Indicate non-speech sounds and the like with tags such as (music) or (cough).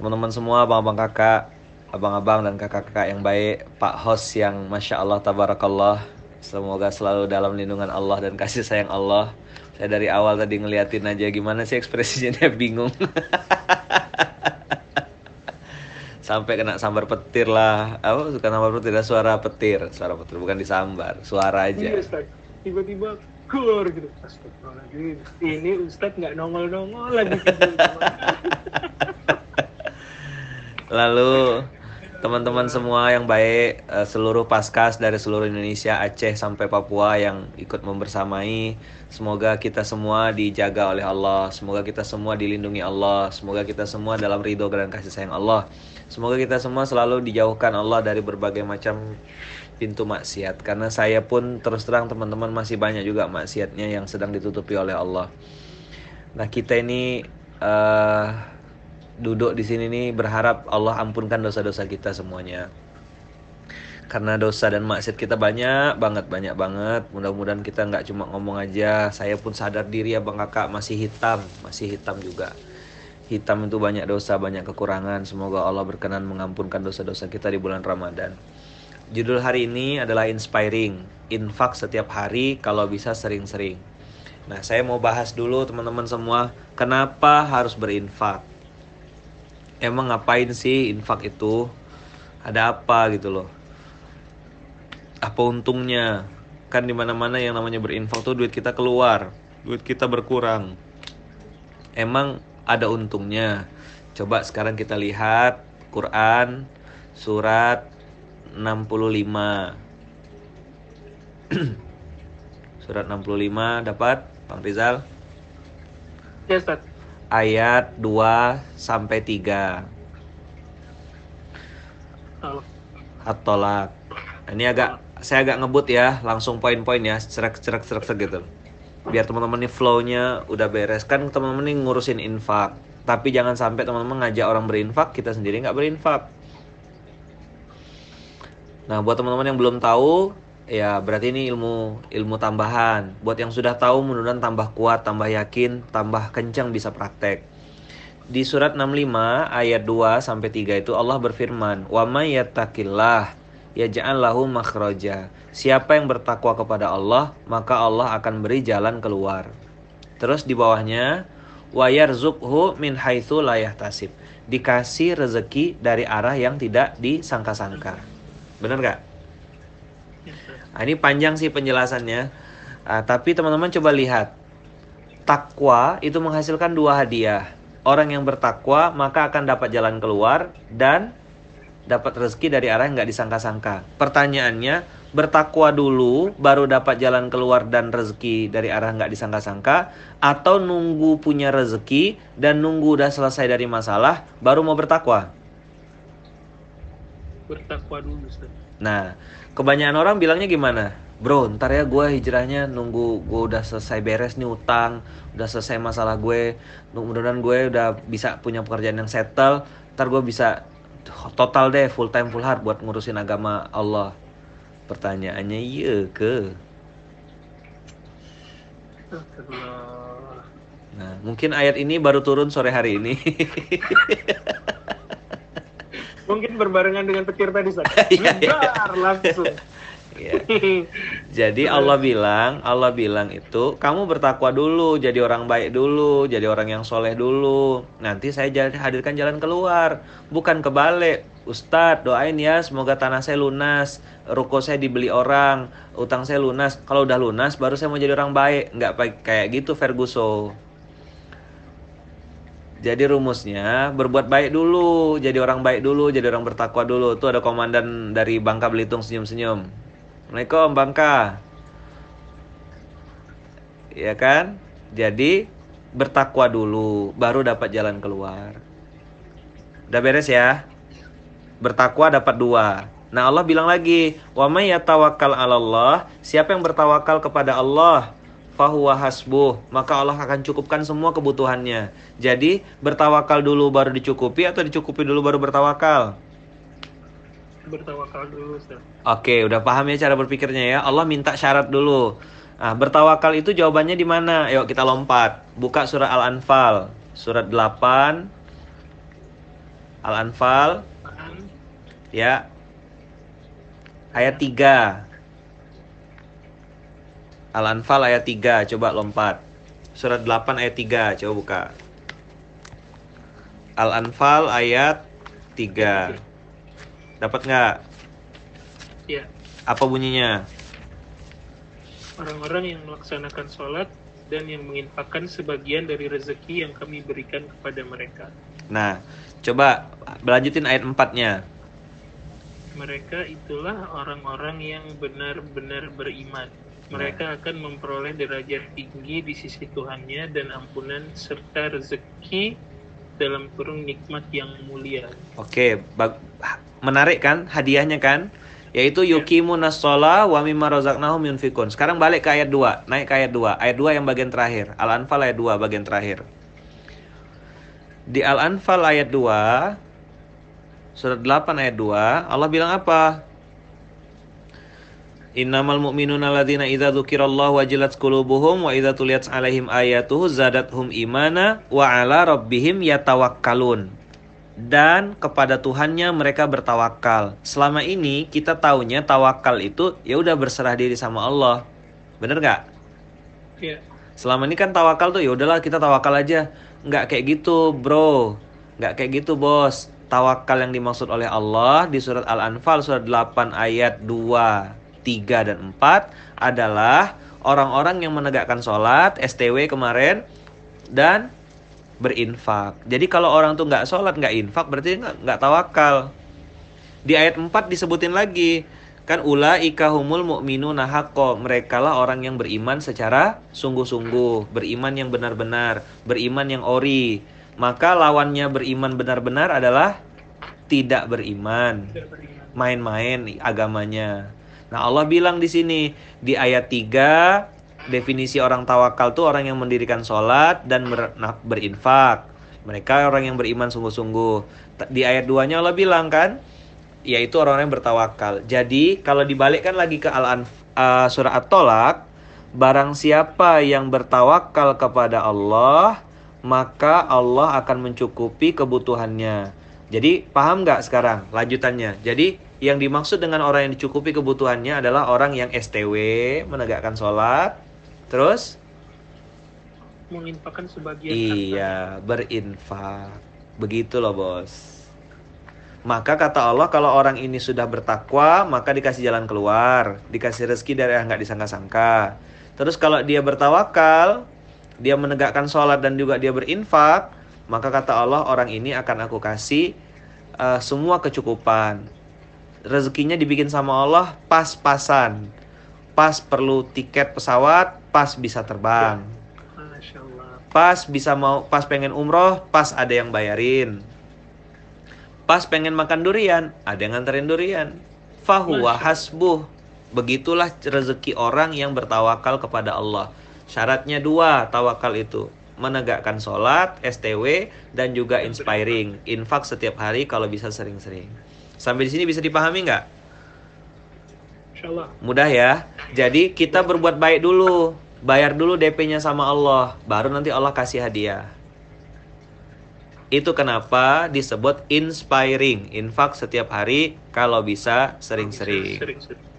teman-teman semua, abang-abang kakak, abang-abang dan kakak-kakak yang baik, Pak host yang masya Allah tabarakallah, semoga selalu dalam lindungan Allah dan kasih sayang Allah. Saya dari awal tadi ngeliatin aja gimana sih ekspresinya (laughs) dia bingung. (laughs) Sampai kena sambar petir lah. Apa suka sambar petir? Ada suara petir, suara petir bukan disambar, suara aja. Iya. Tiba-tiba keluar gitu. Astagfirullahaladzim. Ini Ustaz nggak nongol-nongol lagi. (laughs) Lalu teman-teman semua yang baik, eh, seluruh paskas dari seluruh Indonesia, Aceh sampai Papua yang ikut membersamai, semoga kita semua dijaga oleh Allah, semoga kita semua dilindungi Allah, semoga kita semua dalam ridho dan kasih sayang Allah. Semoga kita semua selalu dijauhkan Allah dari berbagai macam pintu maksiat karena saya pun terus terang teman-teman masih banyak juga maksiatnya yang sedang ditutupi oleh Allah. Nah, kita ini uh, duduk di sini nih berharap Allah ampunkan dosa-dosa kita semuanya. Karena dosa dan maksiat kita banyak banget, banyak banget. Mudah-mudahan kita nggak cuma ngomong aja. Saya pun sadar diri ya bang kakak masih hitam, masih hitam juga. Hitam itu banyak dosa, banyak kekurangan. Semoga Allah berkenan mengampunkan dosa-dosa kita di bulan Ramadan. Judul hari ini adalah inspiring. Infak setiap hari kalau bisa sering-sering. Nah, saya mau bahas dulu teman-teman semua, kenapa harus berinfak? Emang ngapain sih infak itu? Ada apa gitu loh? Apa untungnya? Kan di mana-mana yang namanya berinfak tuh duit kita keluar, duit kita berkurang. Emang ada untungnya. Coba sekarang kita lihat Quran surat 65. (clears throat) surat 65 dapat Bang Rizal? Ya, Ustaz ayat 2 sampai 3. At-Tolak. Ini agak saya agak ngebut ya, langsung poin-poin ya, serak serak gitu. Biar teman-teman nih flow-nya udah beres kan teman-teman nih ngurusin infak. Tapi jangan sampai teman-teman ngajak orang berinfak, kita sendiri nggak berinfak. Nah, buat teman-teman yang belum tahu, ya berarti ini ilmu ilmu tambahan. Buat yang sudah tahu mudah-mudahan tambah kuat tambah yakin tambah kencang bisa praktek. Di surat 65 ayat 2 sampai 3 itu Allah berfirman wa may yattaqillah yaj'al lahu makhraja. Siapa yang bertakwa kepada Allah maka Allah akan beri jalan keluar. Terus di bawahnya wa yarzuqhu min haitsu la yahtasib. Dikasih rezeki dari arah yang tidak disangka-sangka. Benar gak? Nah, ini panjang sih penjelasannya. Nah, tapi teman-teman coba lihat. Takwa itu menghasilkan dua hadiah. Orang yang bertakwa maka akan dapat jalan keluar dan dapat rezeki dari arah yang nggak disangka-sangka. Pertanyaannya, bertakwa dulu baru dapat jalan keluar dan rezeki dari arah nggak disangka-sangka atau nunggu punya rezeki dan nunggu udah selesai dari masalah baru mau bertakwa? Bertakwa dulu, Ustaz. Nah, kebanyakan orang bilangnya gimana? Bro, ntar ya gue hijrahnya nunggu gue udah selesai beres nih utang, udah selesai masalah gue, mudah-mudahan gue udah bisa punya pekerjaan yang settle, ntar gue bisa total deh full time full heart buat ngurusin agama Allah. Pertanyaannya iya ke? Nah, mungkin ayat ini baru turun sore hari ini. (laughs) Mungkin berbarengan dengan petir tadi, Ustaz. (laughs) Iya, iya. langsung. Ya. Jadi Allah bilang, Allah bilang itu kamu bertakwa dulu, jadi orang baik dulu, jadi orang yang soleh dulu. Nanti saya hadirkan jalan keluar, bukan kebalik. Ustadz doain ya semoga tanah saya lunas, ruko saya dibeli orang, utang saya lunas. Kalau udah lunas baru saya mau jadi orang baik, nggak kayak gitu Ferguson. Jadi rumusnya berbuat baik dulu, jadi orang baik dulu, jadi orang bertakwa dulu. Tuh ada komandan dari Bangka Belitung senyum-senyum. Assalamualaikum Bangka. Ya kan? Jadi bertakwa dulu, baru dapat jalan keluar. Udah beres ya? Bertakwa dapat dua. Nah Allah bilang lagi, wa may yatawakkal 'alallah, siapa yang bertawakal kepada Allah, fahuwa hasbuh, maka Allah akan cukupkan semua kebutuhannya. Jadi, bertawakal dulu baru dicukupi atau dicukupi dulu baru bertawakal? Bertawakal dulu, Ustaz. Oke, udah paham ya cara berpikirnya ya. Allah minta syarat dulu. Nah, bertawakal itu jawabannya di mana? Yuk kita lompat. Buka surah Al-Anfal, surat 8 Al-Anfal ya. Ayat 3. Al-Anfal ayat 3, coba lompat. Surat 8 ayat 3, coba buka. Al-Anfal ayat 3. Dapat nggak? Ya, Apa bunyinya? orang-orang yang melaksanakan sholat dan yang menginfakkan sebagian dari rezeki yang kami berikan kepada mereka. Nah, coba berlanjutin ayat 4-nya. Mereka itulah orang-orang yang benar-benar beriman. Mereka akan memperoleh derajat tinggi di sisi Tuhannya dan ampunan serta rezeki dalam kurung nikmat yang mulia. Oke, bag- menarik kan hadiahnya kan? Yaitu Ya. yuqimunas shalah wa mimma razaqnahum yunfikun. Sekarang balik ke ayat 2, naik ke ayat 2. Ayat 2 yang bagian terakhir. Al-Anfal ayat 2 bagian terakhir. Di Al-Anfal ayat 2 surat 8 ayat 2 Allah bilang apa? Innamal mu'minuna alladzina idza dzukirallahu wajilat qulubuhum wa idza tuliyat 'alaihim ayatuhu zadathum imana wa 'ala rabbihim yatawakkalun. Dan kepada Tuhannya mereka bertawakal. Selama ini kita taunya tawakal itu ya udah berserah diri sama Allah. Bener nggak? Ya, Selama ini kan tawakal tuh ya udahlah kita tawakal aja. Nggak kayak gitu, bro. Nggak kayak gitu, bos. Tawakal yang dimaksud oleh Allah di surat Al-Anfal surat 8 ayat 2, 3 dan 4 adalah orang-orang yang menegakkan sholat, STW kemarin dan berinfak. Jadi kalau orang tuh nggak sholat, nggak infak berarti nggak tawakal. Di ayat 4 disebutin lagi kan ulaika humul mu'minuna haqqo mereka lah orang yang beriman secara sungguh-sungguh beriman yang benar-benar beriman yang ori maka lawannya beriman benar-benar adalah tidak beriman. main-main agamanya nah Allah bilang di sini di ayat 3 definisi orang tawakal tuh orang yang mendirikan sholat dan ber- nah, berinfak mereka orang yang beriman sungguh-sungguh di ayat 2 nya Allah bilang kan yaitu orang-orang yang bertawakal. Jadi kalau dibalikkan lagi ke al uh, surah At-Tolak, barang siapa yang bertawakal kepada Allah, maka Allah akan mencukupi kebutuhannya. Jadi paham nggak sekarang lanjutannya? Jadi yang dimaksud dengan orang yang dicukupi kebutuhannya adalah orang yang STW, menegakkan sholat, terus Menginfakkan sebagian Iya, berinfak. Begitu loh, Bos. Maka kata Allah kalau orang ini sudah bertakwa, maka dikasih jalan keluar, dikasih rezeki dari yang nggak disangka-sangka. Terus kalau dia bertawakal, dia menegakkan sholat dan juga dia berinfak, maka kata Allah orang ini akan aku kasih eh, semua kecukupan. Rezekinya dibikin sama Allah pas-pasan. Pas perlu tiket pesawat, pas bisa terbang. Allah. Pas bisa mau pas pengen umroh, pas ada yang bayarin. Pas pengen makan durian, ada yang nganterin durian. Fahuwa hasbuh. Begitulah rezeki orang yang bertawakal kepada Allah. Syaratnya dua tawakal itu. Menegakkan sholat, STW, dan juga inspiring. Infak setiap hari kalau bisa sering-sering. Sampai di sini bisa dipahami nggak? Mudah ya. Jadi kita berbuat baik dulu. Bayar dulu DP-nya sama Allah. Baru nanti Allah kasih hadiah. Itu kenapa disebut inspiring. Infak setiap hari kalau bisa sering-sering. Sering-sering.